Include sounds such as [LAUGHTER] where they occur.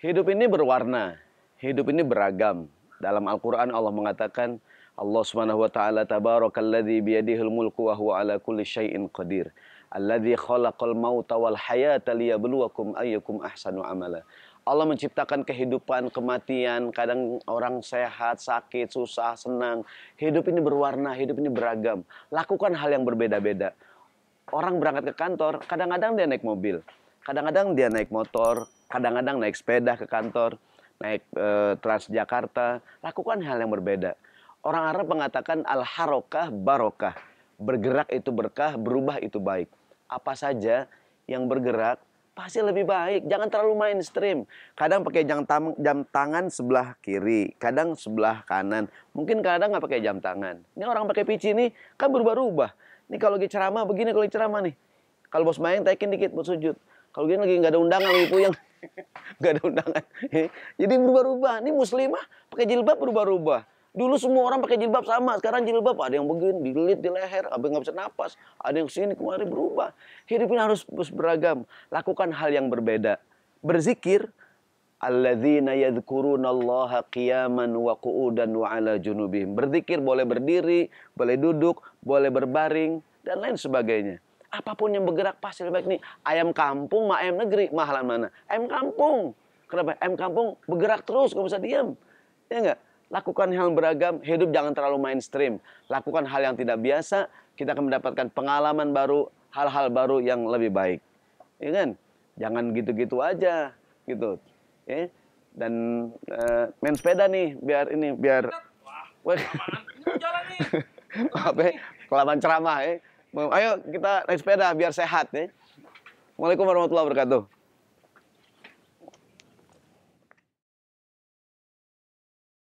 Hidup ini berwarna, hidup ini beragam. Dalam Al-Quran Allah mengatakan, Allah subhanahu wa ta'ala tabarakalladzi biyadihil mulku wa huwa ala kulli syai'in qadir. Alladzi khalaqal mauta wal hayata liyabluwakum ayyukum ahsanu amala. Allah menciptakan kehidupan, kematian, kadang orang sehat, sakit, susah, senang. Hidup ini berwarna, hidup ini beragam. Lakukan hal yang berbeda-beda. Orang berangkat ke kantor, kadang-kadang dia naik mobil, kadang-kadang dia naik motor, kadang-kadang naik sepeda ke kantor, naik e, Transjakarta, lakukan hal yang berbeda. Orang Arab mengatakan al-harokah barokah. Bergerak itu berkah, berubah itu baik. Apa saja yang bergerak pasti lebih baik. Jangan terlalu mainstream. Kadang pakai jam, tam, jam tangan sebelah kiri, kadang sebelah kanan. Mungkin kadang nggak pakai jam tangan. Ini orang pakai pici nih kan berubah-ubah. Ini kalau lagi ceramah begini kalau ceramah nih. Kalau bos main taikin dikit buat sujud. Kalau gini lagi nggak ada undangan lagi puyeng. [LAUGHS] Gak ada undangan. [LAUGHS] Jadi berubah-ubah. Ini muslimah pakai jilbab berubah-ubah. Dulu semua orang pakai jilbab sama. Sekarang jilbab ada yang begini, dililit di leher, yang nggak bisa napas, ada yang sini kemarin berubah. Hidup ini harus, beragam. Lakukan hal yang berbeda. Berzikir. Alladzina yadhkurunallaha qiyaman wa qu'udan wa ala junubihim. Berzikir boleh berdiri, boleh duduk, boleh berbaring, dan lain sebagainya. Apa pun yang bergerak pasti lebih baik nih. Ayam kampung ma ayam negeri, mahalan mana? Ayam kampung. Kenapa? Ayam kampung bergerak terus, gak bisa diam. Ya enggak? Lakukan hal beragam, hidup jangan terlalu mainstream. Lakukan hal yang tidak biasa, kita akan mendapatkan pengalaman baru, hal-hal baru yang lebih baik. Ya kan? Jangan gitu-gitu aja, gitu. Ya. Dan uh, main sepeda nih, biar ini, biar... Wah, jalan nih. [LAUGHS] Apa? Ya? Kelamaan ceramah ya. Ayo kita naik sepeda biar sehat ya. Assalamualaikum warahmatullahi wabarakatuh.